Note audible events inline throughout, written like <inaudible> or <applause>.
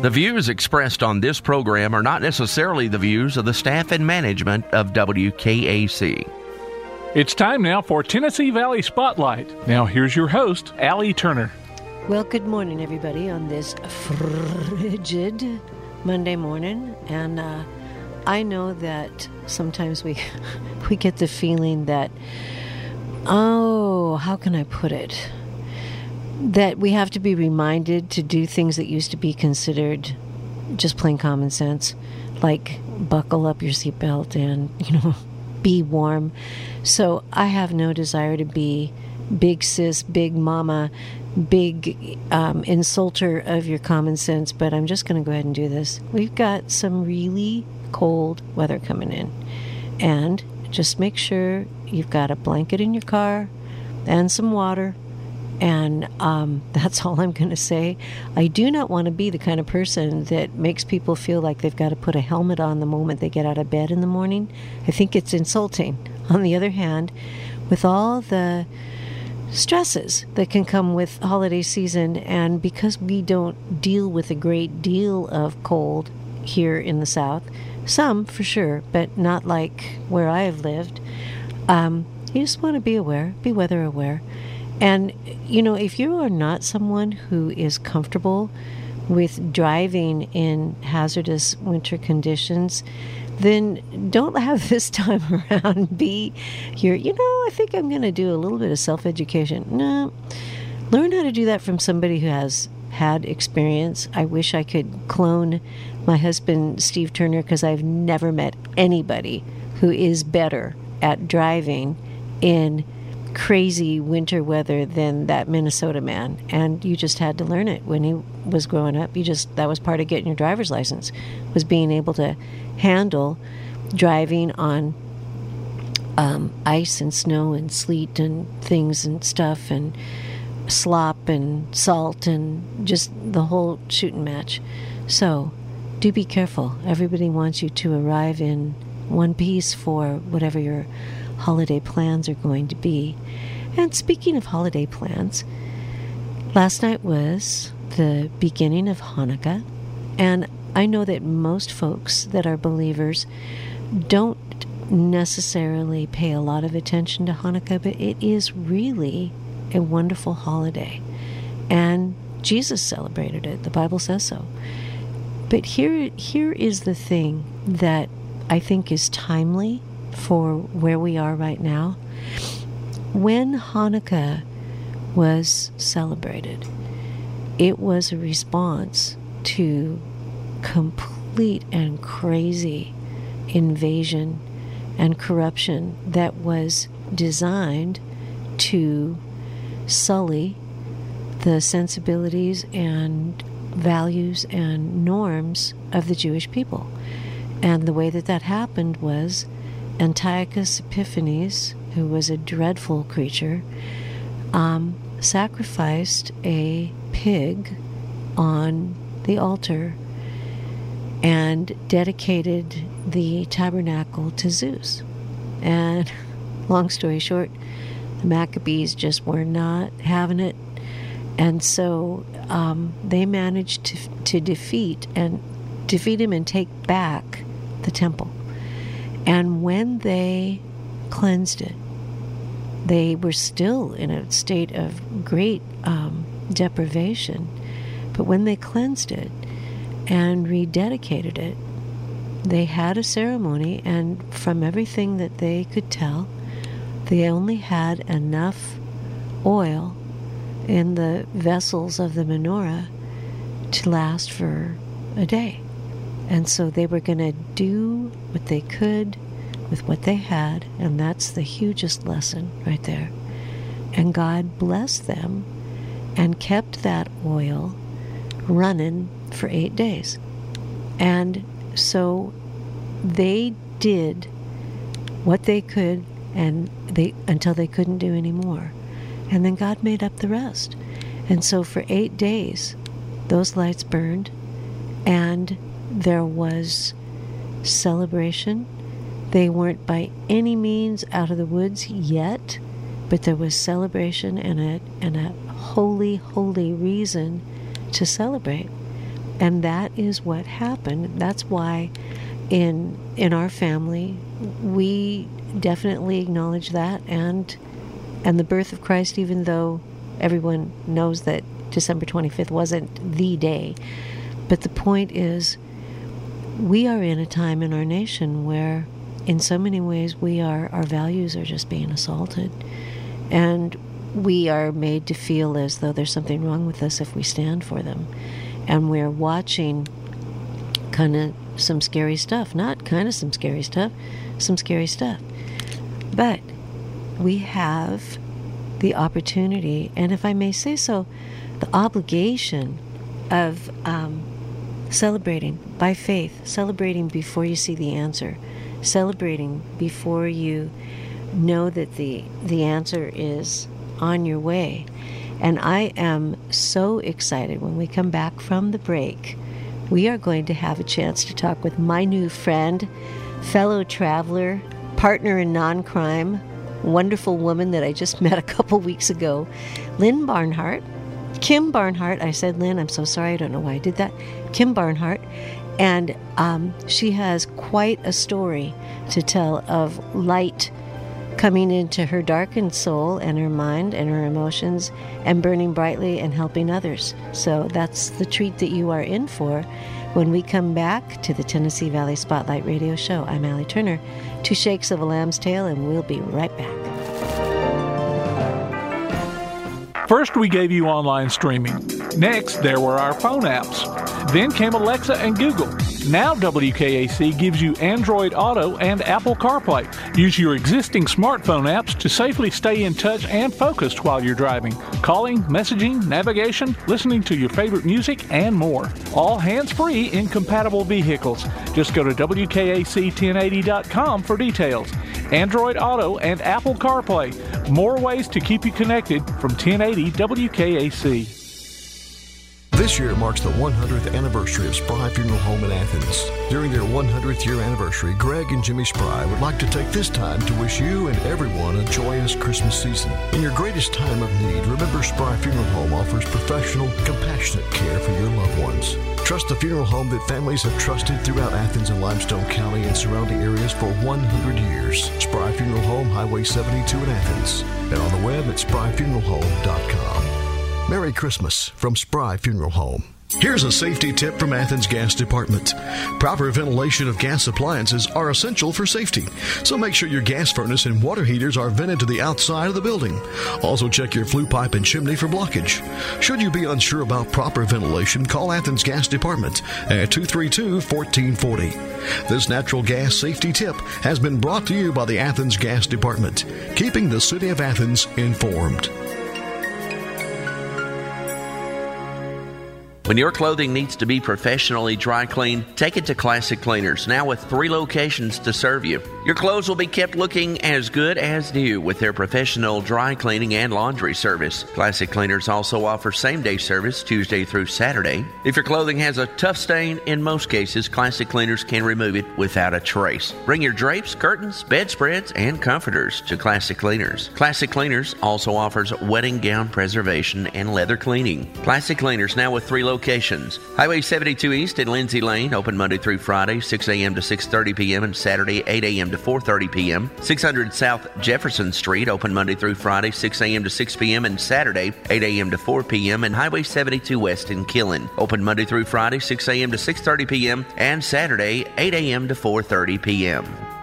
The views expressed on this program are not necessarily the views of the staff and management of WKAC. It's time now for Tennessee Valley Spotlight. Now, here's your host, Allie Turner. Well, good morning, everybody, on this frigid Monday morning. And uh, I know that sometimes we <laughs> we get the feeling that, oh, how can I put it? That we have to be reminded to do things that used to be considered just plain common sense, like buckle up your seatbelt and, <laughs> you know, be warm. So I have no desire to be big sis, big mama, big um, insulter of your common sense, but I'm just going to go ahead and do this. We've got some really cold weather coming in, and just make sure you've got a blanket in your car and some water. And um, <laughs> that's all I'm going to say. I do not want to be the kind of person that makes people feel like they've got to put a helmet on the moment they get out of bed in the morning. I think it's insulting. On the other hand, with all the stresses that can come with holiday season and because we don't deal with a great deal of cold here in the south some for sure but not like where i have lived um, you just want to be aware be weather aware and you know if you are not someone who is comfortable with driving in hazardous winter conditions then don't <laughs> have this time <laughs> around be your, you know, I think I'm going to do a little bit of self education. No, learn how to do that from somebody who has had experience. I wish I could clone my husband, Steve Turner, because I've never met anybody who is better at driving in crazy winter weather than that Minnesota man. And you just had to learn it when he was growing up. You just, that was part of getting your driver's license, was being able to handle driving on um, ice and snow and sleet and things and stuff and slop and salt and just the whole shooting match. So do be careful. Everybody wants you to arrive in one piece for whatever your holiday plans are going to be. And speaking of holiday plans, last night was the beginning of Hanukkah, and I know that most folks that are believers don't necessarily pay a lot of attention to Hanukkah, but it is really a wonderful holiday. And Jesus celebrated it. The Bible says so. But here here is the thing that I think is timely for where we are right now. When Hanukkah was celebrated, it was a response to complete and crazy invasion and corruption that was designed to sully the sensibilities and values and norms of the Jewish people. And the way that that happened was Antiochus Epiphanes, who was a dreadful creature, um, sacrificed a pig on the altar and dedicated the tabernacle to Zeus. And <laughs> long story short, the Maccabees just were not having it. And so um, they managed to, to defeat and defeat him and take back the temple. And when they cleansed it, they were still in a state of great um, deprivation. But when they cleansed it, and rededicated it. They had a ceremony, and from everything that they could tell, they only had enough oil in the vessels of the menorah to last for a day. And so they were going to do what they could with what they had, and that's the hugest lesson right there. And God blessed them and kept that oil running for eight days. And so they did what they could and they until they couldn't do any more. And then God made up the rest. And so for eight days those lights burned and there was celebration. They weren't by any means out of the woods yet, but there was celebration and a and a holy, holy reason to celebrate. And that is what happened. That's why in in our family we definitely acknowledge that and and the birth of Christ even though everyone knows that December 25th wasn't the day. But the point is we are in a time in our nation where in so many ways we are our values are just being assaulted. And we are made to feel as though there's something wrong with us if we stand for them. And we're watching kind of some scary stuff not kind of some scary stuff some scary stuff. But we have the opportunity and if i may say so the obligation of um, celebrating by faith celebrating before you see the answer celebrating before you know that the the answer is on your way. And I am so excited when we come back from the break. We are going to have a chance to talk with my new friend, fellow traveler, partner in non crime, wonderful woman that I just <laughs> met a couple weeks ago, Lynn Barnhart. Kim Barnhart. I said Lynn, I'm so sorry, I don't know why I did that. Kim Barnhart. And um, she has quite a story to tell of light coming into her darkened soul and her mind and her emotions and burning brightly and helping others. So that's the treat that you are in for when we come back to the Tennessee Valley Spotlight Radio Show. I'm Allie Turner, two shakes of a lamb's tail, and we'll be right back. First, we gave you online streaming. Next, there were our phone apps. Then came Alexa and Google. Now WKAC gives you Android Auto and Apple CarPlay. Use your existing smartphone apps to safely stay in touch and focused while you're driving. Calling, messaging, navigation, listening to your favorite music, and more. All hands-free in compatible vehicles. Just go to WKAC1080.com for details. Android Auto and Apple CarPlay. More ways to keep you connected from 1080 WKAC. This year marks the 100th anniversary of Spry Funeral Home in Athens. During their 100th year anniversary, Greg and Jimmy Spry would like to take this time to wish you and everyone a joyous Christmas season. In your greatest time of need, remember Spry Funeral Home offers professional, compassionate care for your loved ones. Trust the funeral home that families have trusted throughout Athens and Limestone County and surrounding areas for 100 years. Spry Funeral Home, Highway 72 in Athens, and on the web at spryfuneralhome.com. Merry Christmas from Spry Funeral Home. Here's a safety tip from Athens Gas Department. Proper ventilation of gas appliances are essential for safety, so make sure your gas furnace and water heaters are vented to the outside of the building. Also check your flue pipe and chimney for blockage. Should you be unsure about proper ventilation, call Athens Gas Department at 232-1440. This natural gas safety tip has been brought to you by the Athens Gas Department, keeping the city of Athens informed. When your clothing needs to be professionally dry cleaned, take it to Classic Cleaners, now with three locations to serve you. Your clothes will be kept looking as good as new with their professional dry cleaning and laundry service. Classic Cleaners also offers same day service Tuesday through Saturday. If your clothing has a tough stain, in most cases, Classic Cleaners can remove it without a trace. Bring your drapes, curtains, bedspreads, and comforters to Classic Cleaners. Classic Cleaners also offers wedding gown preservation and leather cleaning. Classic Cleaners now with three locations. Highway 72 East in Lindsay Lane, open Monday through Friday, 6 a.m. to 6.30 p.m. and Saturday, 8 a.m. to 4.30 p.m. 600 South Jefferson Street, open Monday through Friday, 6 a.m. to 6 p.m. and Saturday, 8 a.m. to 4 p.m. and Highway 72 West in Killen, open Monday through Friday, 6 a.m. to 6.30 p.m. and Saturday, 8 a.m. to 4.30 p.m.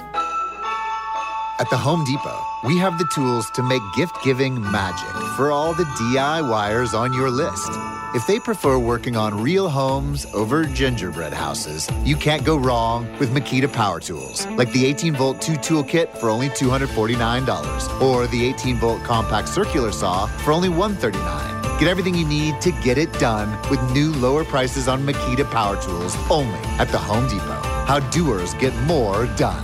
At the Home Depot, we have the tools to make gift giving magic for all the DIYers on your list. If they prefer working on real homes over gingerbread houses, you can't go wrong with Makita Power Tools, like the 18 volt 2 tool kit for only $249, or the 18 volt compact circular saw for only $139. Get everything you need to get it done with new lower prices on Makita Power Tools only at the Home Depot. How doers get more done.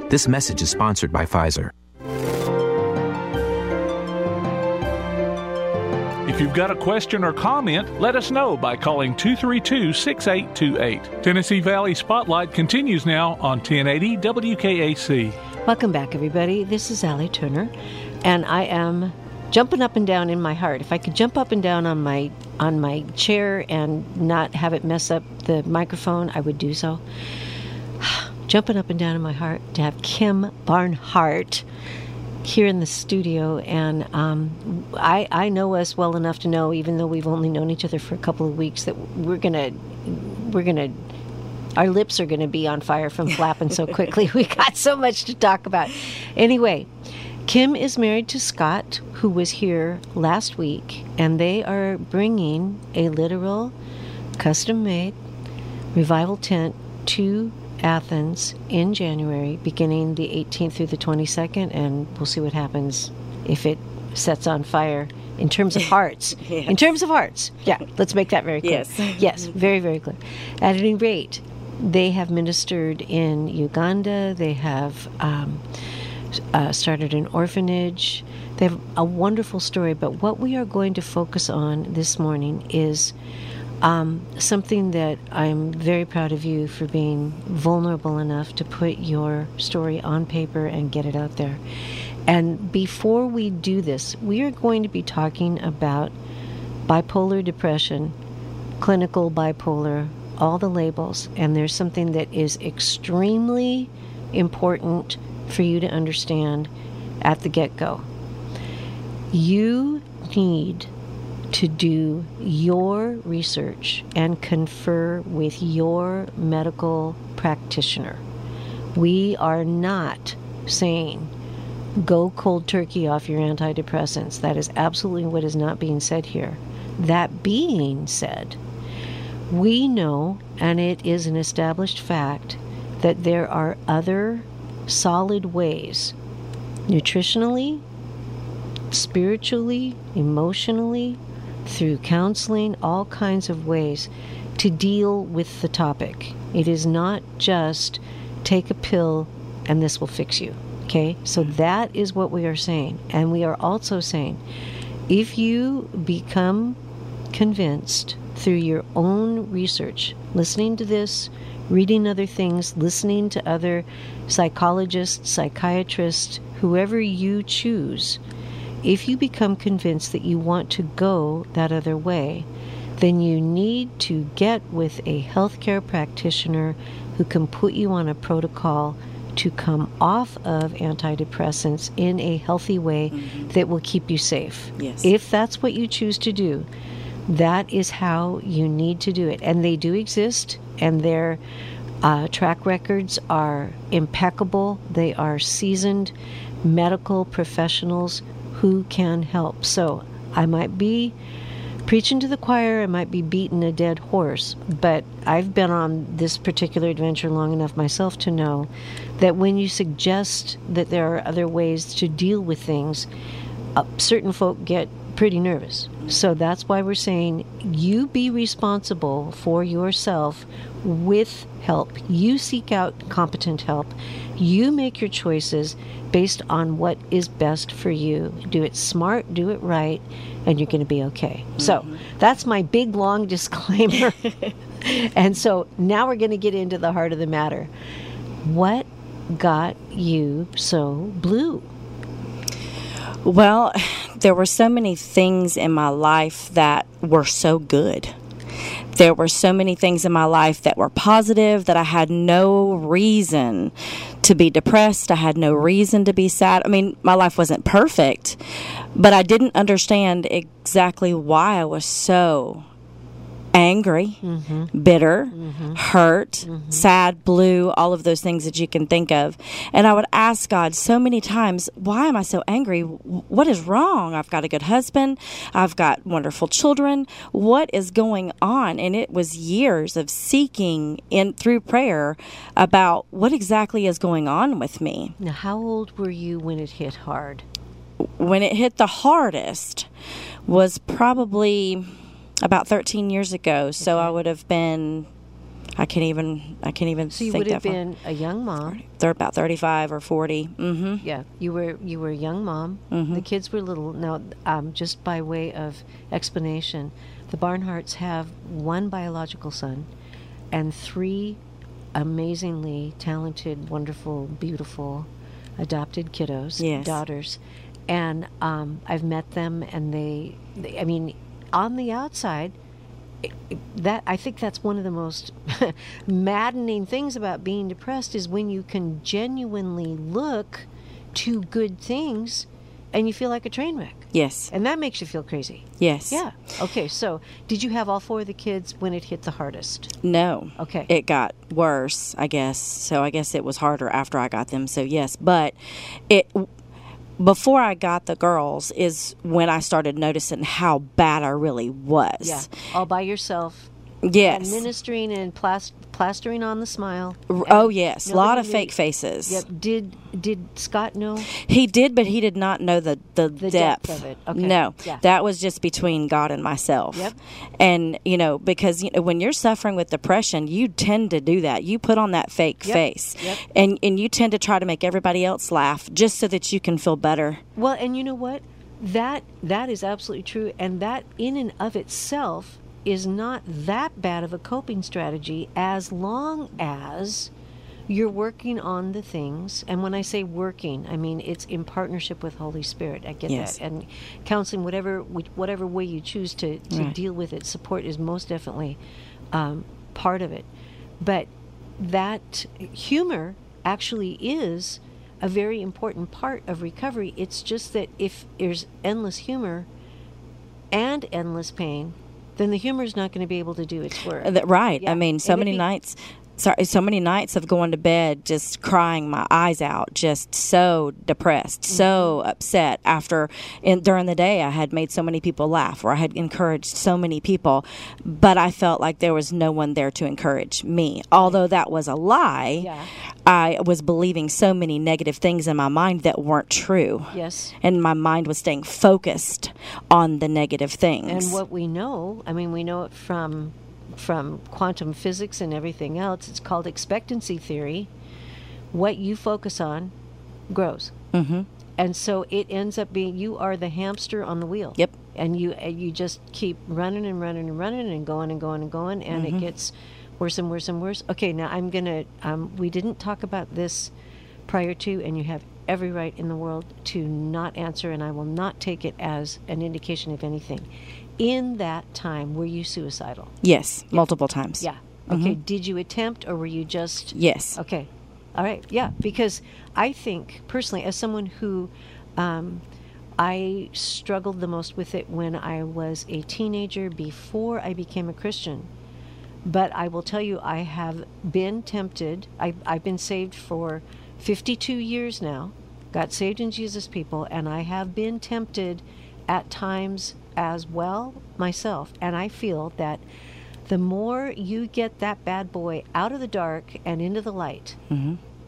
This message is sponsored by Pfizer. If you've got a question or comment, let us know by calling 232 6828. Tennessee Valley Spotlight continues now on 1080 WKAC. Welcome back, everybody. This is Allie Turner, and I am jumping up and down in my heart. If I could jump up and down on my on my chair and not have it mess up the microphone, I would do so. Jumping up and down in my heart to have Kim Barnhart here in the studio, and um, I I know us well enough to know, even though we've only known each other for a couple of weeks, that we're gonna we're gonna our lips are going to be on fire from <laughs> flapping so quickly. we got so much to talk about. Anyway, Kim is married to Scott, who was here last week, and they are bringing a literal, custom made revival tent to Athens in January, beginning the 18th through the 22nd, and we'll see what happens if it sets on fire in terms of <laughs> hearts. Yes. In terms of hearts. Yeah, let's make that very clear. Yes. <laughs> Yes, very, very clear. At any rate, they have ministered in Uganda. They have um, uh, started an orphanage. They have a wonderful story. But what we are going to focus on this morning is um, something that I'm very proud of you for being vulnerable enough to put your story on paper and get it out there. And before we do this, we are going to be talking about bipolar depression, clinical bipolar, all the labels. And there's something that is extremely important for you to understand at the get go. You need to do your research and confer with your medical practitioner. We are not saying go cold turkey off your antidepressants. That is absolutely what is not being said here. That being said, we know, and it is an established fact, that there are other solid ways, nutritionally, spiritually, emotionally, through counseling, all kinds of ways to deal with the topic. It is not just take a pill and this will fix you. Okay? So mm-hmm. that is what we are saying. And we are also saying if you become convinced through your own research, listening to this, reading other things, listening to other psychologists, psychiatrists, whoever you choose, if you become convinced that you want to go that other way, then you need to get with a healthcare practitioner who can put you on a protocol to come off of antidepressants in a healthy way that will keep you safe. Yes. If that's what you choose to do, that is how you need to do it. And they do exist, and their uh, track records are impeccable. They are seasoned medical professionals who can help. So I might be preaching to the choir, I might be beating a dead horse, but I've been on this particular adventure long enough myself to know that when you suggest that there are other ways to deal with things, uh, certain folk get pretty nervous. So that's why we're saying you be responsible for yourself with help. You seek out competent help. You make your choices based on what is best for you. Do it smart, do it right, and you're going to be okay. So mm-hmm. that's my big long <laughs> disclaimer. <laughs> and so now we're going to get into the heart of the matter. What got you so blue? Well, there were so many things in my life that were so good. There were so many things in my life that were positive that I had no reason to be depressed. I had no reason to be sad. I mean, my life wasn't perfect, but I didn't understand exactly why I was so angry, mm-hmm. bitter, mm-hmm. hurt, mm-hmm. sad, blue, all of those things that you can think of. And I would ask God so many times, why am I so angry? What is wrong? I've got a good husband. I've got wonderful children. What is going on? And it was years of seeking in through prayer about what exactly is going on with me. Now, how old were you when it hit hard? When it hit the hardest was probably About 13 years ago. So I would have been. I can't even. I can't even. So you think would have that far. been a young mom. They're about 35 or 40. Mm-hmm. Yeah, you were you were a young mom. The kids were little. Now, um, just by way of explanation, the Barnharts have one biological son and three amazingly talented, wonderful, beautiful adopted kiddos, Yes. daughters, and um, I've met them, and they, they, I mean, on the outside. it- it- That I think that's one of the most <laughs> maddening things about being depressed is when you can genuinely look to good things and you feel like a train wreck. Yes. And that makes you feel crazy. Yes. Yeah. Okay, so did you have all four of the kids when it hit the hardest? No. Okay. It got worse, I guess. So I guess it was harder after I got them. So yes, but it before I got the girls is when I started noticing how bad I really was. Yeah. All by yourself. Yes. Administering and plas- plastering on the smile. Oh yes, a lot of knew- fake faces. Yep. Did did Scott know? He did, but he did not know the the, The depth. depth of it. Okay. No, Yeah. that was just between God and myself. Yep. And you know, because you know, when you're suffering with depression, you tend to do that. You put on that fake Yep. face, Yep. and and you tend to try to make everybody else laugh just so that you can feel better. Well, and you know what? That that is absolutely true, and that in and of itself is not that bad of a coping strategy as long as you're working on the things. And when I say working, I mean it's in partnership with Holy Spirit. I get Yes. that, and counseling, whatever whatever way you choose to to Right. deal with it, support is most definitely um, part of it. But that humor actually is a very important part of recovery. It's just that if there's endless humor and endless pain, then the humor is not going to be able to do its work. Right. Yeah. I mean, so it'd many be- nights. Sorry, so many nights of going to bed just crying my eyes out, just so depressed, Mm-hmm. so upset. After and during the day, I had made so many people laugh, or I had encouraged so many people, but I felt like there was no one there to encourage me. Although that was a lie, Yeah. I was believing so many negative things in my mind that weren't true. Yes. and my mind was staying focused on the negative things. And what we know, I mean, we know it from from quantum physics and everything else. It's called expectancy theory. What you focus on grows. mm-hmm. and so it ends up being you are the hamster on the wheel. Yep. And you you just keep running and running and running and going and going and going, and Mm-hmm. it gets worse and worse and worse. Okay, now I'm gonna. Um, we didn't talk about this prior to, and you have every right in the world to not answer, and I will not take it as an indication of anything. In that time, were you suicidal? Yes, multiple times. Yeah. Okay. Did you attempt, or were you just Yes. Okay. All right. Yeah. Because I think personally, as someone who um, I struggled the most with it when I was a teenager before I became a Christian. But I will tell you, I have been tempted. I, I've been saved for 52 years now, got saved in Jesus people, and I have been tempted at times as well myself. And I feel that the more you get that bad boy out of the dark and into the light,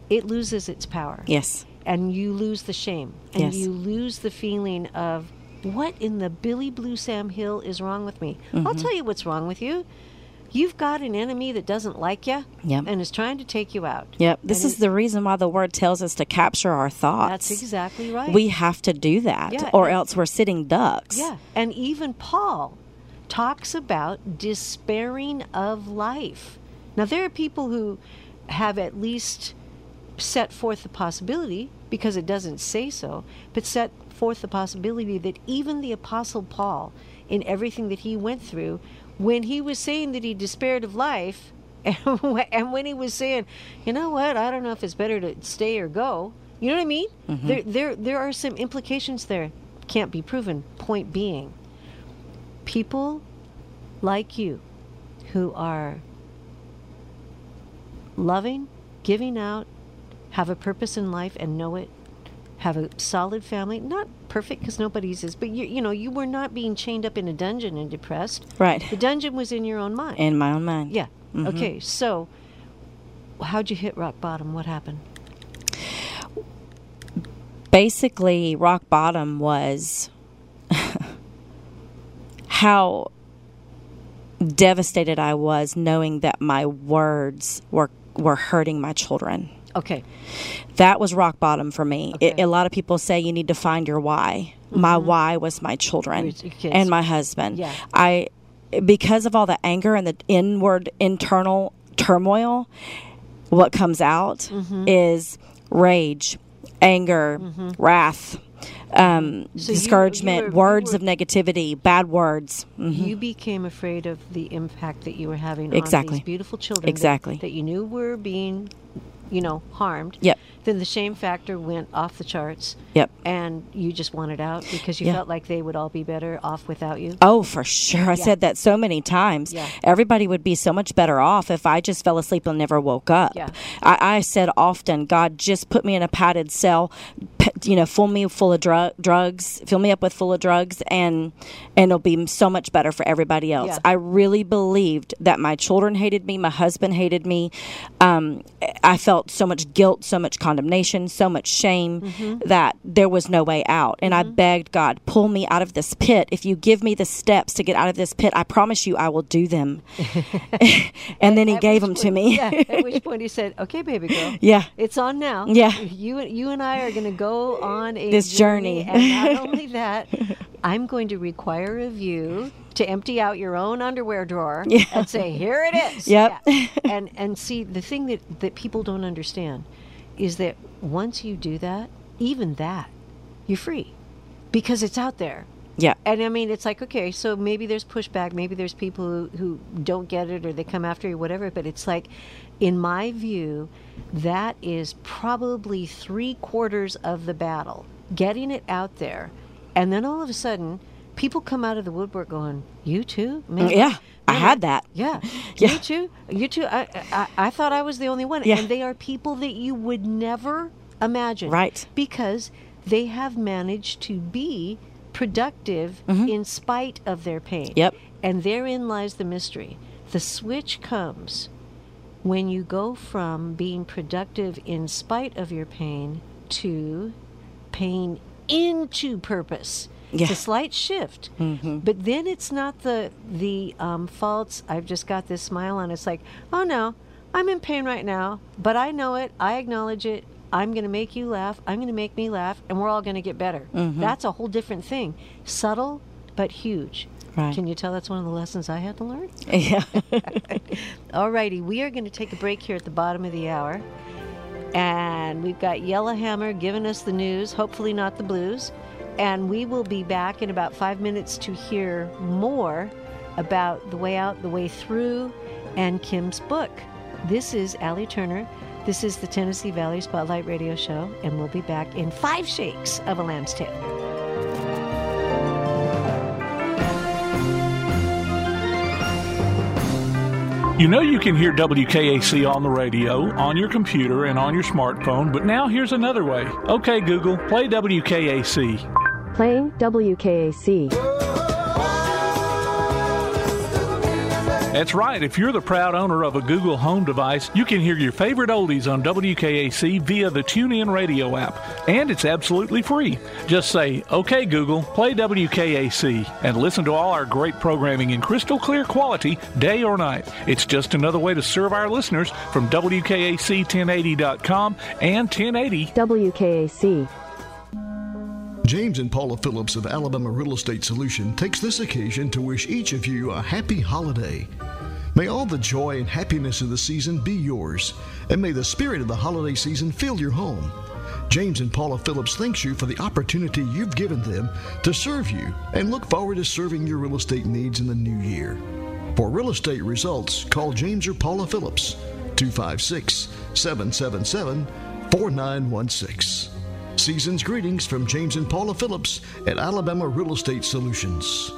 it loses its power Yes. and you lose the shame and Yes. you lose the feeling of what in the Billy Blue Sam Hill is wrong with me. Mm-hmm. I'll tell you what's wrong with you. You've got an enemy that doesn't like you Yep. and is trying to take you out. Yep. This And is the reason why the word tells us to capture our thoughts. That's exactly right. We have to do that, Yeah, or and- else we're sitting ducks. Yeah, and even Paul talks about despairing of life. Now, there are people who have at least set forth the possibility, because it doesn't say so, but set forth the possibility that even the Apostle Paul, in everything that he went through, when he was saying that he despaired of life, <laughs> and when he was saying, you know what, I don't know if it's better to stay or go. You know what I mean? Mm-hmm. There, there, there are some implications there. Can't be proven. Point being, people like you who are loving, giving out, have a purpose in life and know it, have a solid family, not perfect because nobody's is, but you, you know, you were not being chained up in a dungeon and depressed. Right. The dungeon was in your own mind. In my own mind. yeah. Mm-hmm. Okay. So, how'd you hit rock bottom? What happened? Basically, rock bottom was <laughs> how devastated I was knowing that my words were were hurting my children. Okay. That was rock bottom for me. Okay. It, a lot of people say you need to find your why. My why was my children and my husband. Yeah. I because of all the anger and the inward internal turmoil, what comes out Mm-hmm. is rage, anger, wrath, um, So you- you discouragement, were- words were- of negativity, bad words. Mhm. You became afraid of the impact that you were having on Exactly. these beautiful children that- Exactly. that, you knew were being, you know, harmed. Yep. Then the shame factor went off the charts. Yep. And you just wanted out because you Yeah. felt like they would all be better off without you. Oh, for sure. I said that so many times. Yeah. Everybody would be so much better off if I just fell asleep and never woke up. Yeah. I, I said often, God, just put me in a padded cell, you know, fill me full of drug, drugs, fill me up with full of drugs, and and it'll be so much better for everybody else. Yeah. I really believed that my children hated me, my husband hated me. Um, I felt so much guilt, so much condemnation, so much shame Mm-hmm. that there was no way out. And I begged God, pull me out of this pit. If you give me the steps to get out of this pit, I promise you I will do them. <laughs> <laughs> and then He gave them to me. yeah, at which <laughs> point he said, "Okay, baby girl, Yeah. it's on now. Yeah. you you and I are going to go on a This journey. and not only that, I'm going to require of you to empty out your own underwear drawer Yeah. and say, "Here it is." Yep. Yeah. And and see the thing that that people don't understand is that once you do that, even that, you're free because it's out there. yeah. And I mean, it's like, okay, so maybe there's pushback, maybe there's people who, who don't get it or they come after you, whatever. But it's like, in my view, that is probably three quarters of the battle, getting it out there. And then all of a sudden, people come out of the woodwork going, You too? Man, Yeah. I had that. Yeah. <laughs> Yeah. You too? You too? I, I, I thought I was the only one. Yeah. And they are people that you would never imagine. Right. Because they have managed to be productive in spite of their pain. Mm-hmm. Yep. And therein lies the mystery. The switch comes when you go from being productive in spite of your pain to pain into purpose. Yeah. It's a slight shift, but then it's not the the um, false. I've just got this smile on. It's like, oh no, I'm in pain right now, but I know it. I acknowledge it. I'm going to make you laugh. I'm going to make me laugh, and we're all going to get better. That's a whole different thing. Subtle but huge. Right. Can you tell that's one of the lessons I had to learn? Yeah. <laughs> Alrighty, we are going to take a break here at the bottom of the hour. And we've got Yellowhammer giving us the news, hopefully not the blues. And we will be back in about five minutes to hear more about the way out, the way through, and Kim's book. This is Allie Turner. This is the Tennessee Valley Spotlight Radio Show, and we'll be back in five shakes of a lamb's tail. You know you can hear WKAC on the radio, on your computer, and on your smartphone, but now here's another way. Okay, Google, play WKAC. Playing WKAC. That's right. If you're the proud owner of a Google Home device, you can hear your favorite oldies on WKAC via the TuneIn Radio app, and it's absolutely free. Just say, "Okay, Google, play WKAC," and listen to all our great programming in crystal clear quality, day or night. It's just another way to serve our listeners from WKAC1080.com and 1080 WKAC. James and Paula Phillips of Alabama Real Estate Solution takes this occasion to wish each of you a happy holiday. May all the joy and happiness of the season be yours, and may the spirit of the holiday season fill your home. James and Paula Phillips thanks you for the opportunity you've given them to serve you and look forward to serving your real estate needs in the new year. For real estate results, call James or Paula Phillips 256 777 4916. Season's greetings from James and Paula Phillips at Alabama Real Estate Solutions.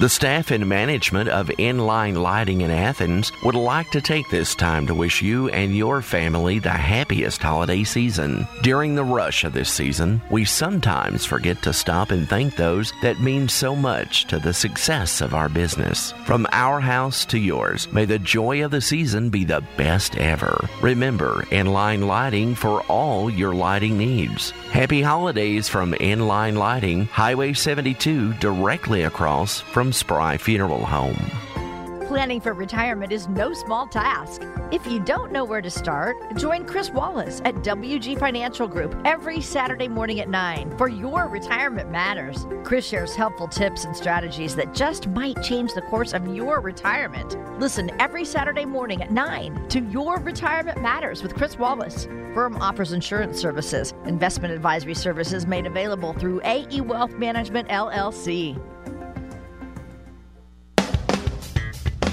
The staff and management of Inline Lighting in Athens would like to take this time to wish you and your family the happiest holiday season. During the rush of this season, we sometimes forget to stop and thank those that mean so much to the success of our business. From our house to yours, may the joy of the season be the best ever. Remember Inline Lighting for all your lighting needs. Happy holidays from Inline Lighting, Highway 72, directly across from Spry Funeral Home. Planning for retirement is no small task. If you don't know where to start, join Chris Wallace at WG Financial Group every Saturday morning at 9 for Your Retirement Matters. Chris shares helpful tips and strategies that just might change the course of your retirement. Listen every Saturday morning at 9 to Your Retirement Matters with Chris Wallace. Firm offers insurance services, investment advisory services made available through AE Wealth Management LLC.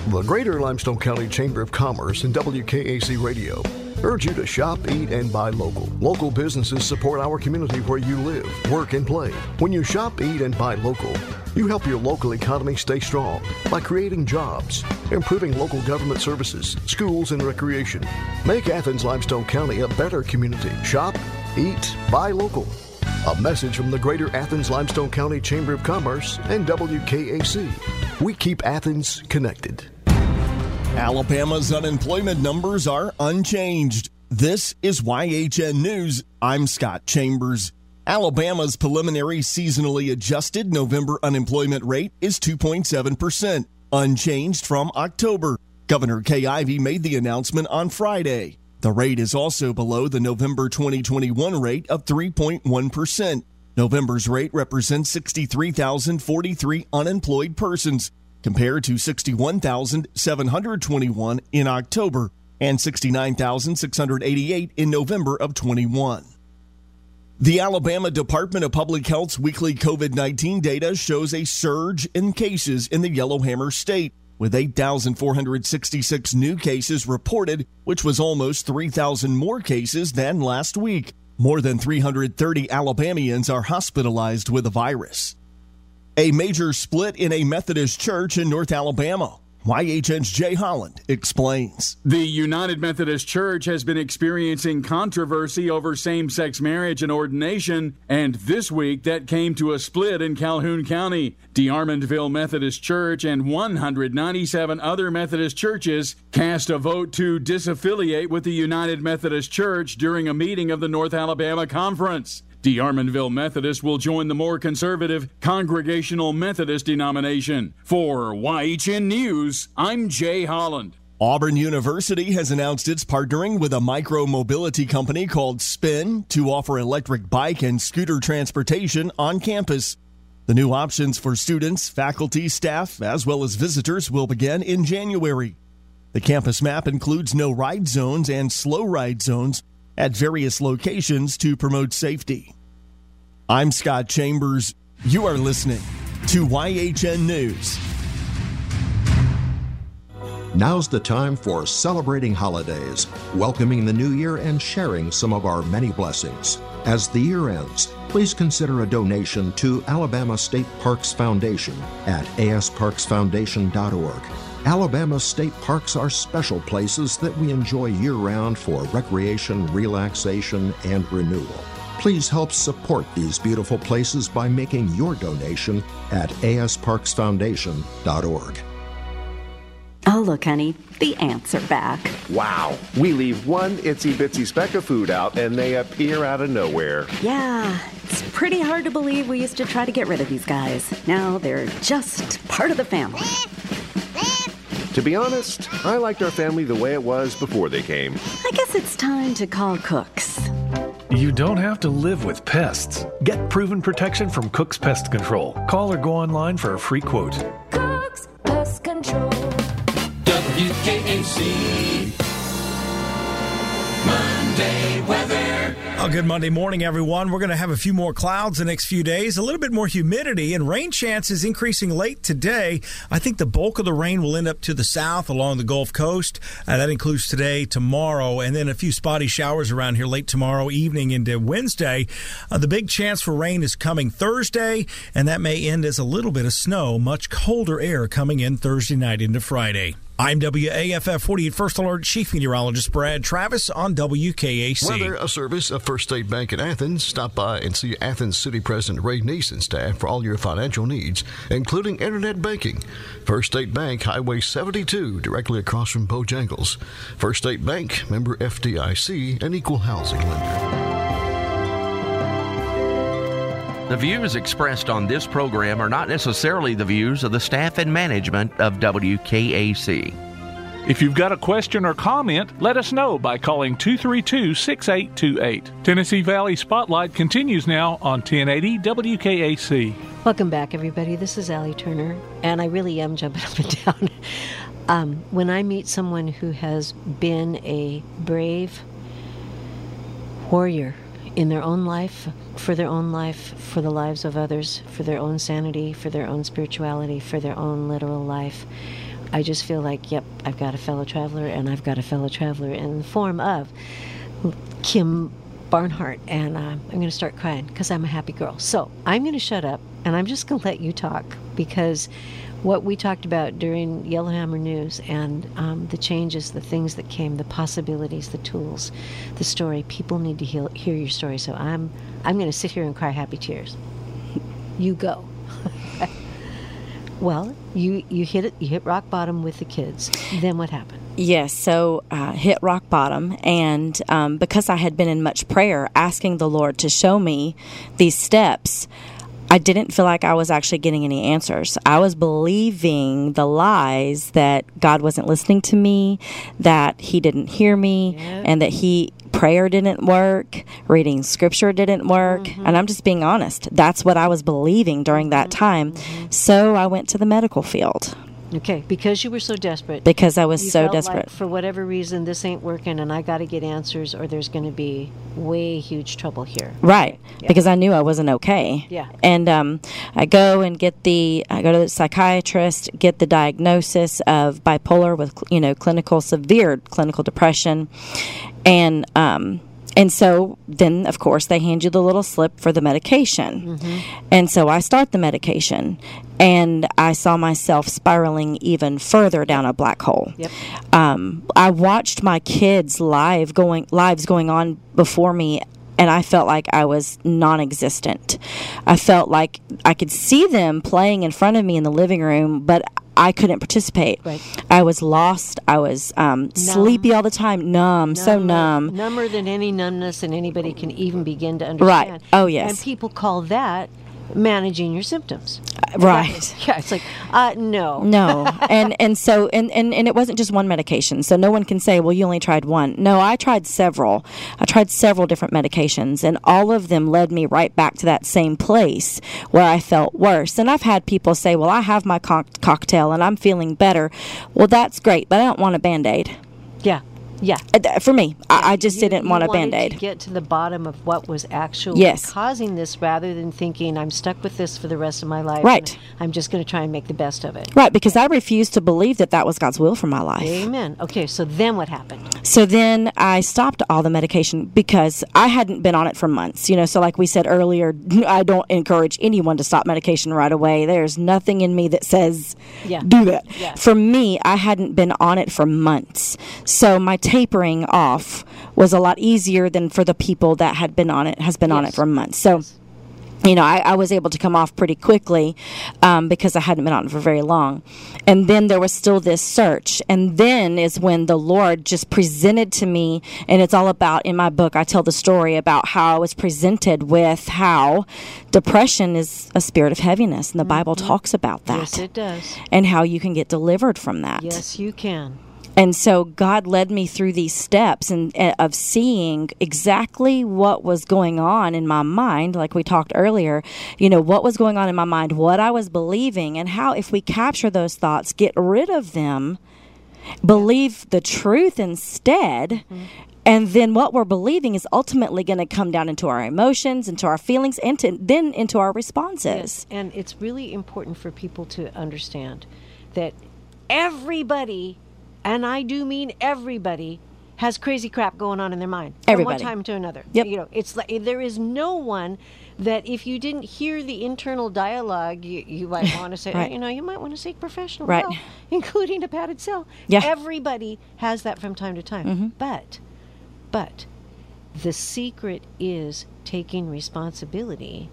The Greater Limestone County Chamber of Commerce and WKAC Radio urge you to shop, eat, and buy local. Local businesses support our community where you live, work, and play. When you shop, eat, and buy local, you help your local economy stay strong by creating jobs, improving local government services, schools, and recreation. Make Athens Limestone County a better community. Shop, eat, buy local. A message from the Greater Athens Limestone County Chamber of Commerce and WKAC. We keep Athens connected. Alabama's unemployment numbers are unchanged. This is YHN News. I'm Scott Chambers. Alabama's preliminary seasonally adjusted November unemployment rate is 2.7%, unchanged from October. Governor Kay Ivey made the announcement on Friday. The rate is also below the November 2021 rate of 3.1%. November's rate represents 63,043 unemployed persons, compared to 61,721 in October and 69,688 in November of 21. The Alabama Department of Public Health's weekly COVID 19 data shows a surge in cases in the Yellowhammer State, with 8,466 new cases reported, which was almost 3,000 more cases than last week. More than 330 Alabamians are hospitalized with the virus. A major split in a Methodist church in North Alabama. YHN's Jay Holland explains. The United Methodist Church has been experiencing controversy over same sex marriage and ordination, and this week that came to a split in Calhoun County. DeArmanville Methodist Church and 197 other Methodist churches cast a vote to disaffiliate with the United Methodist Church during a meeting of the North Alabama Conference. DeArmanville Methodist will join the more conservative Congregational Methodist denomination. For YHN News, I'm Jay Holland. Auburn University has announced it's partnering with a micro mobility company called Spin to offer electric bike and scooter transportation on campus. The new options for students, faculty, staff, as well as visitors will begin in January. The campus map includes no ride zones and slow ride zones at various locations to promote safety. I'm Scott Chambers. You are listening to YHN News. Now's the time for celebrating holidays, welcoming the new year, and sharing some of our many blessings. As the year ends, please consider a donation to Alabama State Parks Foundation at asparksfoundation.org. Alabama state parks are special places that we enjoy year round for recreation, relaxation, and renewal. Please help support these beautiful places by making your donation at asparksfoundation.org. Oh, look, honey, the ants are back. Wow. We leave one itsy bitsy speck of food out and they appear out of nowhere. Yeah, it's pretty hard to believe we used to try to get rid of these guys. Now they're just part of the family. To be honest, I liked our family the way it was before they came. I guess it's time to call Cooks. You don't have to live with pests. Get proven protection from Cook's Pest Control. Call or go online for a free quote. Cook's Pest Control. WKAC. Monday Oh, good Monday morning, everyone. We're going to have a few more clouds the next few days, a little bit more humidity, and rain chances increasing late today. I think the bulk of the rain will end up to the south along the Gulf Coast. Uh, that includes today, tomorrow, and then a few spotty showers around here late tomorrow evening into Wednesday. Uh, the big chance for rain is coming Thursday, and that may end as a little bit of snow, much colder air coming in Thursday night into Friday. I'm WAFF 48 First Alert Chief Meteorologist Brad Travis on WKAC. Weather, a service of First State Bank in Athens. Stop by and see Athens City President Ray Neese and staff for all your financial needs, including internet banking. First State Bank, Highway 72, directly across from Bojangles. First State Bank, member FDIC, and equal housing lender. The views expressed on this program are not necessarily the views of the staff and management of WKAC. If you've got a question or comment, let us know by calling 232 6828. Tennessee Valley Spotlight continues now on 1080 WKAC. Welcome back, everybody. This is Allie Turner, and I really am jumping <laughs> up and down. Um, when I meet someone who has been a brave warrior in their own life, for their own life, for the lives of others, for their own sanity, for their own spirituality, for their own literal life, I just feel like, yep, I've got a fellow traveler, and I've got a fellow traveler in the form of Kim Barnhart, and uh, I'm going to start crying because I'm a happy girl. So I'm going to shut up, and I'm just going to let you talk because what we talked about during Yellowhammer News and um, the changes, the things that came, the possibilities, the tools, the story. People need to hear, hear your story. So I'm I'm going to sit here and cry happy tears. <laughs> You go. <laughs> well, you you hit it. You hit rock bottom with the kids. Then what happened? Yes, so uh, hit rock bottom, and um, because I had been in much prayer, asking the Lord to show me these steps, I didn't feel like I was actually getting any answers. I was believing the lies that God wasn't listening to me, that He didn't hear me, Yep. and that He prayer didn't work, reading scripture didn't work, mm-hmm. and I'm just being honest. That's what I was believing during that mm-hmm. time. Mm-hmm. So I went to the medical field. Okay, because you were so desperate. Because I was so felt like desperate. for whatever reason, this ain't working, and I got to get answers, or there's going to be way huge trouble here. Right, Yeah. because I knew I wasn't okay. Yeah. And um, I go and get the, I go to the psychiatrist, get the diagnosis of bipolar with, you know, clinical, severe clinical depression. And, um, and so then, of course, they hand you the little slip for the medication. And so I start the medication, and I saw myself spiraling even further down a black hole. Yep. Um, I watched my kids' live going lives going on before me, and I felt like I was non-existent. I felt like I could see them playing in front of me in the living room, but I couldn't participate. Right. I was lost. I was um, sleepy all the time, numb, so numb. Number than any numbness, and anybody can even begin to understand. Right. Oh, yes. And people call that managing your symptoms. right. <laughs> Yeah, it's like, uh, no. no and and so and, and and it wasn't just one medication so no one can say well you only tried one no i tried several i tried several different medications and all of them led me right back to that same place where i felt worse and i've had people say well i have my cock- cocktail and i'm feeling better well that's great but i don't want a band-aid Yeah. Yeah. Uh, for me I, I just You- didn't you want a wanted band-aid To get to the bottom of what was actually Yes. causing this, rather than thinking I'm stuck with this for the rest of my life. Right. I'm just going to try and make the best of it. right because i refused to believe that that was god's will for my life Amen. Okay, so then what happened? So then I stopped all the medication because I hadn't been on it for months. You know, so like we said earlier, I don't encourage anyone to stop medication right away. There's nothing in me that says Yeah. do that. Yeah. For me, I hadn't been on it for months. So my tapering off was a lot easier than for the people that had been on it has been on it for months. So you know, I, I was able to come off pretty quickly um, because I hadn't been on it for very long. And then there was still this search. And then is when the Lord just presented to me, and it's all about in my book, I tell the story about how I was presented with how depression is a spirit of heaviness. And the Bible talks about that. Yes, it does. and how you can get delivered from that. Yes, you can. And so God led me through these steps and uh, of seeing exactly what was going on in my mind, like we talked earlier. You know what was going on in my mind, what I was believing, and how if we capture those thoughts, get rid of them, believe the truth instead. And then what we're believing is ultimately going to come down into our emotions, into our feelings, and to, then into our responses. And it's really important for people to understand that everybody, and I do mean everybody, has crazy crap going on in their mind from Everybody. one time to another. Yep. You know, it's like there is no one that if you didn't hear the internal dialogue, you, you might <laughs> want to say, Right. you know, you might want to seek professional Right. help, <laughs> including a padded cell. Yeah. Everybody has that from time to time. Mhm. But, but the secret is taking responsibility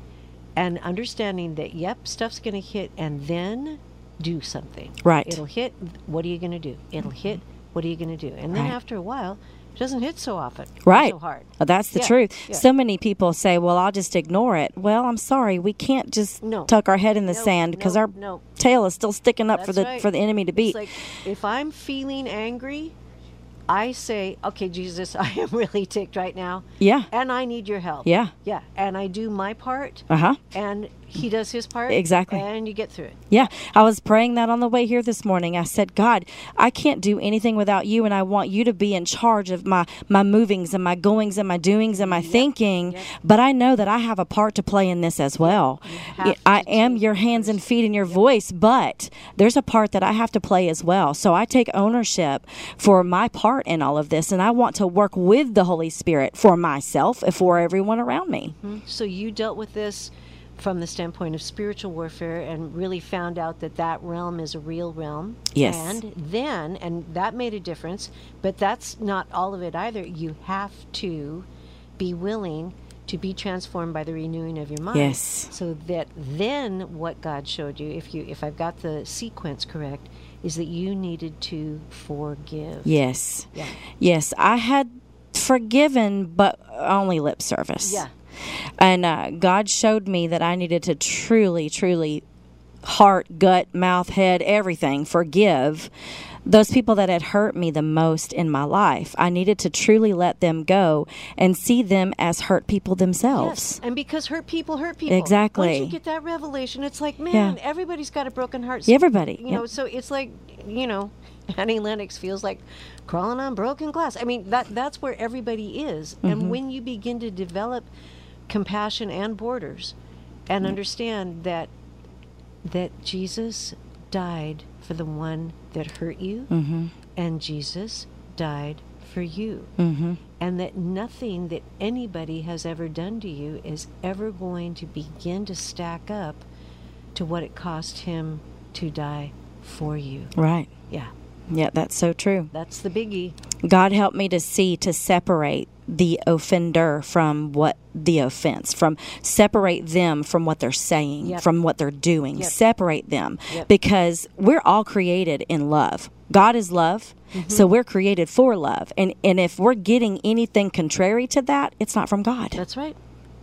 and understanding that yep stuff's going to hit and then do something Right. it'll hit what are you going to do it'll hit what are you going to do and then Right. after a while It doesn't hit so often. Right. So hard. Uh, That's the Yeah, truth. yeah. So many people say, "Well, I'll just ignore it." Well, I'm sorry, we can't just tuck our head in the No, sand because no, our no. tail is still sticking up for the right. for the enemy to beat. Like if I'm feeling angry, I say, "Okay, Jesus, <laughs> I am really ticked right now." Yeah. And I need your help. Yeah. Yeah. And I do my part. Uh huh. And he does his part. Exactly. And you get through it. Yeah, I was praying that on the way here this morning. I said, God, I can't do anything without you, and I want you to be in charge of my my movings and my goings and my doings and my thinking. But I know that I have a part to play in this as well. I am your hands and feet and your voice, but there's a part that I have to play as well. So I take ownership for my part in all of this, and I want to work with the Holy Spirit for myself and for everyone around me. Mhm. So you dealt with this from the standpoint of spiritual warfare and really found out that that realm is a real realm. Yes. And then, and that made a difference, but that's not all of it either. You have to be willing to be transformed by the renewing of your mind. Yes. So that then what God showed you, if you if I've got the sequence correct, is that you needed to forgive. Yes. Yeah. Yes, I had forgiven, but only lip service. Yeah. And uh, God showed me that I needed to truly, truly, heart, gut, mouth, head, everything, forgive those people that had hurt me the most in my life. I needed to truly let them go and see them as hurt people themselves. Yes, and because hurt people hurt people. Exactly. Once you get that revelation, it's like, man, Yeah. everybody's got a broken heart. Everybody, You know, yep. so it's like, you know, <laughs> Annie Lennox feels like crawling on broken glass. I mean, that that's where everybody is. Mhm. And when you begin to develop compassion and borders and understand that that Jesus died for the one that hurt you Mhm. and Jesus died for you Mhm. and that nothing that anybody has ever done to you is ever going to begin to stack up to what it cost him to die for you. Right. Yeah, Yeah, that's so true. that's the biggie. God helped me to see to separate the offender from what the offense, from separate them from what they're saying, Yep. from what they're doing, Yep. separate them Yep. because we're all created in love. God is love, Mm-hmm. so we're created for love. And and if we're getting anything contrary to that, it's not from God. That's right.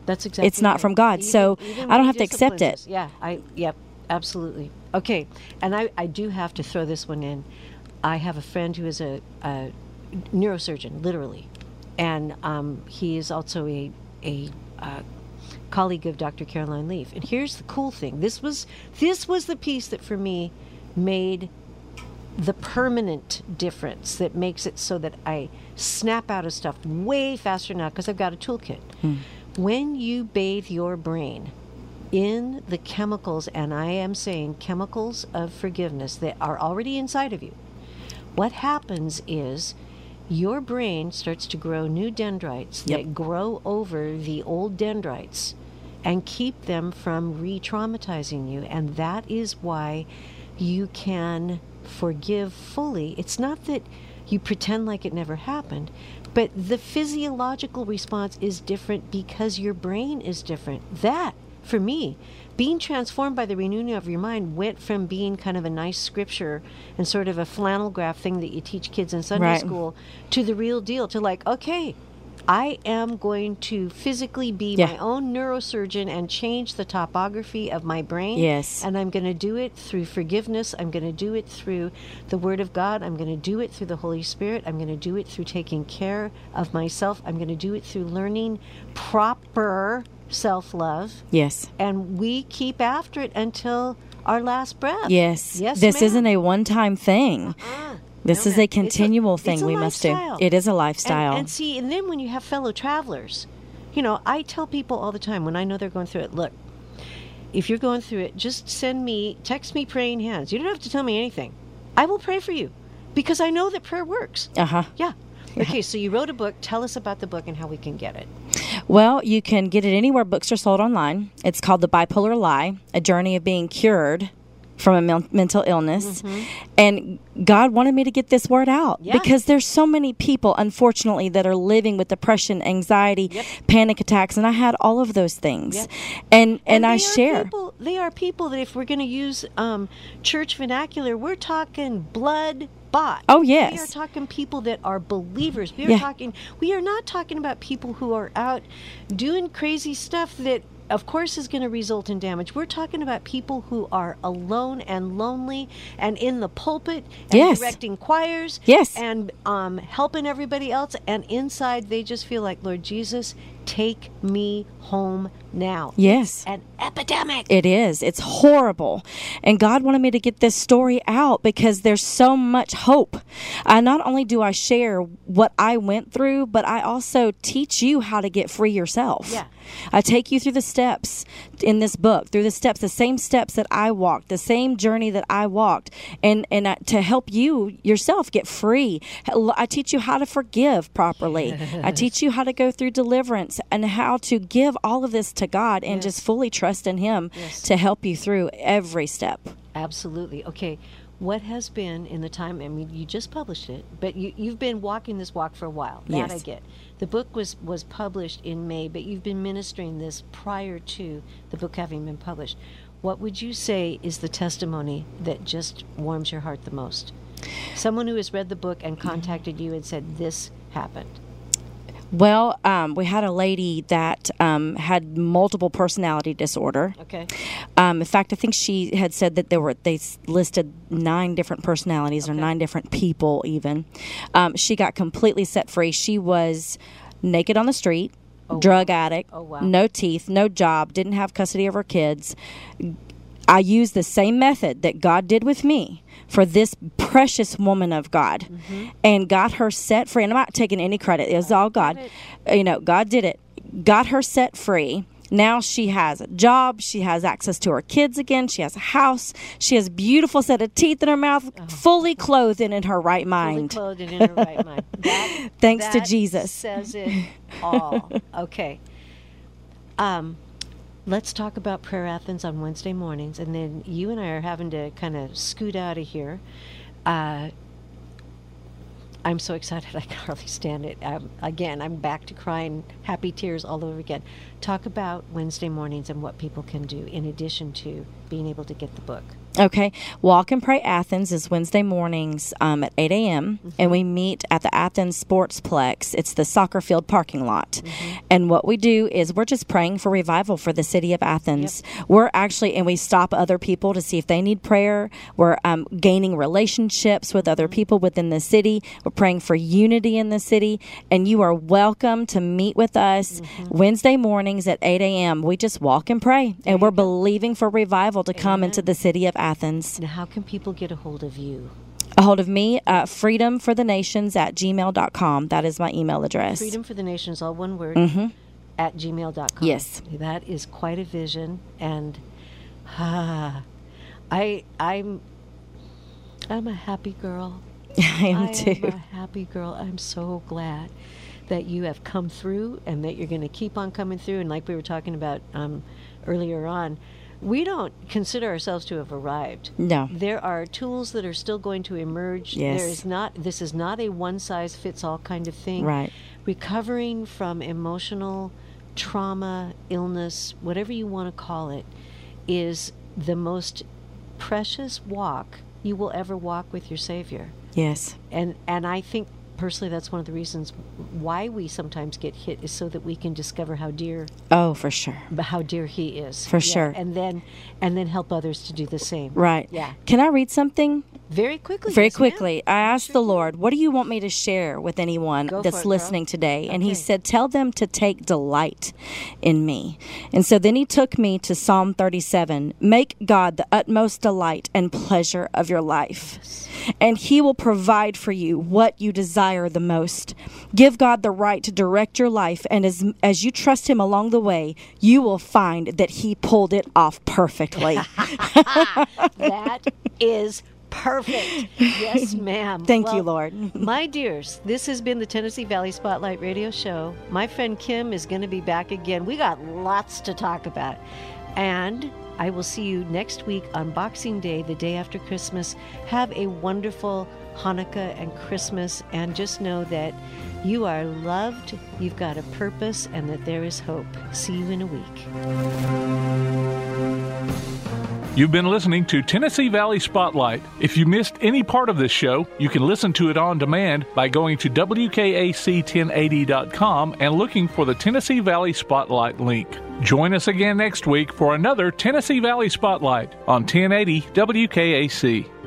That's exactly. It's not right. from God, so even I don't have to accept it. Yeah, I yep, absolutely. Okay, and I I do have to throw this one in. I have a friend who is a, a neurosurgeon, literally, and um, he is also a a uh, colleague of Dr. Caroline Leaf. And here's the cool thing: this was this was the piece that for me made the permanent difference that makes it so that I snap out of stuff way faster now because I've got a toolkit. When you bathe your brain in the chemicals, and I am saying chemicals of forgiveness that are already inside of you, what happens is your brain starts to grow new dendrites Yep. that grow over the old dendrites and keep them from re traumatizing you. And that is why you can forgive fully. It's not that you pretend like it never happened, but the physiological response is different because your brain is different. That, for me, being transformed by the renewing of your mind went from being kind of a nice scripture and sort of a flannel graph thing that you teach kids in Sunday Right. school to the real deal, to like, okay, I am going to physically be Yeah. my own neurosurgeon and change the topography of my brain. Yes. And I'm going to do it through forgiveness. I'm going to do it through the Word of God. I'm going to do it through the Holy Spirit. I'm going to do it through taking care of myself. I'm going to do it through learning proper self love. Yes. And we keep after it until our last breath. Yes. Yes. this ma'am. isn't a one-time thing. This is a continual thing it's a we must do. It is a And- lifestyle. And, see, and then when you have fellow travelers, you know, I tell people all the time when I know they're going through it, look, if you're going through it, just send me, text me praying hands. You don't have to tell me anything. I will pray for you because I know that prayer works. uh-huh. Yeah. Okay, so you wrote a book. Tell us about the book and how we can get it. Well, you can get it anywhere books are sold online. It's called The Bipolar Lie A Journey of Being Cured from a men- Mental Illness. And God wanted me to get this word out Yeah. because there's so many people, unfortunately, that are living with depression, anxiety, panic attacks. And I had all of those things. Yep. And, and, I they are share. People, they are people that, if we're going to use um, church vernacular, we're talking blood, But Oh, yes. we are talking people that are believers. We are Yeah. talking. We are not talking about people who are out doing crazy stuff that. Of course, is going to result in damage. We're talking about people who are alone and lonely, and in the pulpit, and Yes. directing choirs, Yes. and um, helping everybody else. And inside, they just feel like, Lord Jesus, take me home now. Yes. An epidemic. It is. It's horrible. And God wanted me to get this story out because there's so much hope. I not only do I share what I went through, but I also teach you how to get free yourself. Yeah. I take you through the steps in this book, through the steps, the same steps that I walked, the same journey that I walked, and and uh, to help you yourself get free. I teach you how to forgive properly. I <laughs> teach you how to go through deliverance and how to give all of this to God and just fully trust in Him Yes. to help you through every step. Absolutely. Okay. What has been in the time? I mean, you just published it, but you, you've been walking this walk for a while. That I get. The book was was published in May, but you've been ministering this prior to the book having been published. What would you say is the testimony that just warms your heart the most? Someone who has read the book and contacted you and said this happened. Well, um, we had a lady that um, had multiple personality disorder. Okay. Um, in fact, I think she had said that there were they listed nine different personalities or nine different people. Even um, she got completely set free. She was naked on the street, drug addict, Oh, wow. no teeth, no job, didn't have custody of her kids. I used the same method that God did with me for this precious woman of God Mm-hmm. and got her set free. And I'm not taking any credit, it was all God. You know, God did it, got her set free. Now she has a job. She has access to her kids again. She has a house. She has a beautiful set of teeth in her mouth, fully clothed and in her right mind. Oh. Fully clothed and in her right mind. <laughs> That, Thanks to Jesus. Says it <laughs> all. Okay. Um, let's talk about Prayer Athens on Wednesday mornings, and then you and I are having to kind of scoot out of here. Uh, I'm so <laughs> excited I can hardly stand it. Um, again, I'm back to crying happy tears all over again. Talk about Wednesday mornings and what people can do in addition to being able to get the book. Okay. Walk and Pray Athens is Wednesday mornings um, at 8 a.m. And we meet at the Athens Sportsplex. It's the soccer field parking lot. And what we do is we're just praying for revival for the city of Athens. We're actually, and we stop other people to see if they need prayer. We're um, gaining relationships with other people within the city. We're praying for unity in the city. And you are welcome to meet with us Wednesday mornings at 8 a.m. We just walk and pray. And we're believing for revival to come into the city of Athens. Now, how can people get a hold of you? A hold of me, uh, freedom for the nations at gmail.com. That is my email address. Freedom for the Nations, all one word, Mhm. at gmail.com. Yes. That is quite a vision. And ah, I, I'm, I'm a happy girl. <laughs> I am I too. am a happy girl. I'm so glad that you have come through and that you're going to keep on coming through. And like we were talking about um, earlier on, we don't consider ourselves to have arrived. No. There are tools that are still going to emerge. Yes. There is not this is not a one size fits all kind of thing. Right. Recovering from emotional trauma, illness, whatever you want to call it, is the most precious walk you will ever walk with your savior Yes. and and I think personally that's one of the reasons why we sometimes get hit is so that we can discover how dear Oh, for sure. how dear he is For Yeah, sure. and then and then help others to do the same Right. yeah Can I read something? Very quickly Very yes, ma'am. quickly, I asked the Lord, "What do you want me to share with anyone Go that's it, girl. listening today?" And He said, "Tell them to take delight in me." And so then He took me to Psalm 37. Make God the utmost delight and pleasure of your life, and He will provide for you what you desire the most. Give God the right to direct your life, and as as you trust Him along the way, you will find that He pulled it off perfectly. <laughs> that is perfect yes <laughs> ma'am Thank you, Lord. <laughs> my dears this has been the tennessee valley spotlight radio show my friend kim is going to be back again we got lots to talk about and I will see you next week on Boxing Day, the day after Christmas. Have a wonderful Hanukkah and Christmas, and just know that you are loved, you've got a purpose, and that there is hope. See you in a week. You've been listening to Tennessee Valley Spotlight. If you missed any part of this show, you can listen to it on demand by going to WKAC1080.com and looking for the Tennessee Valley Spotlight link. Join us again next week for another Tennessee Valley Spotlight on 1080 WKAC.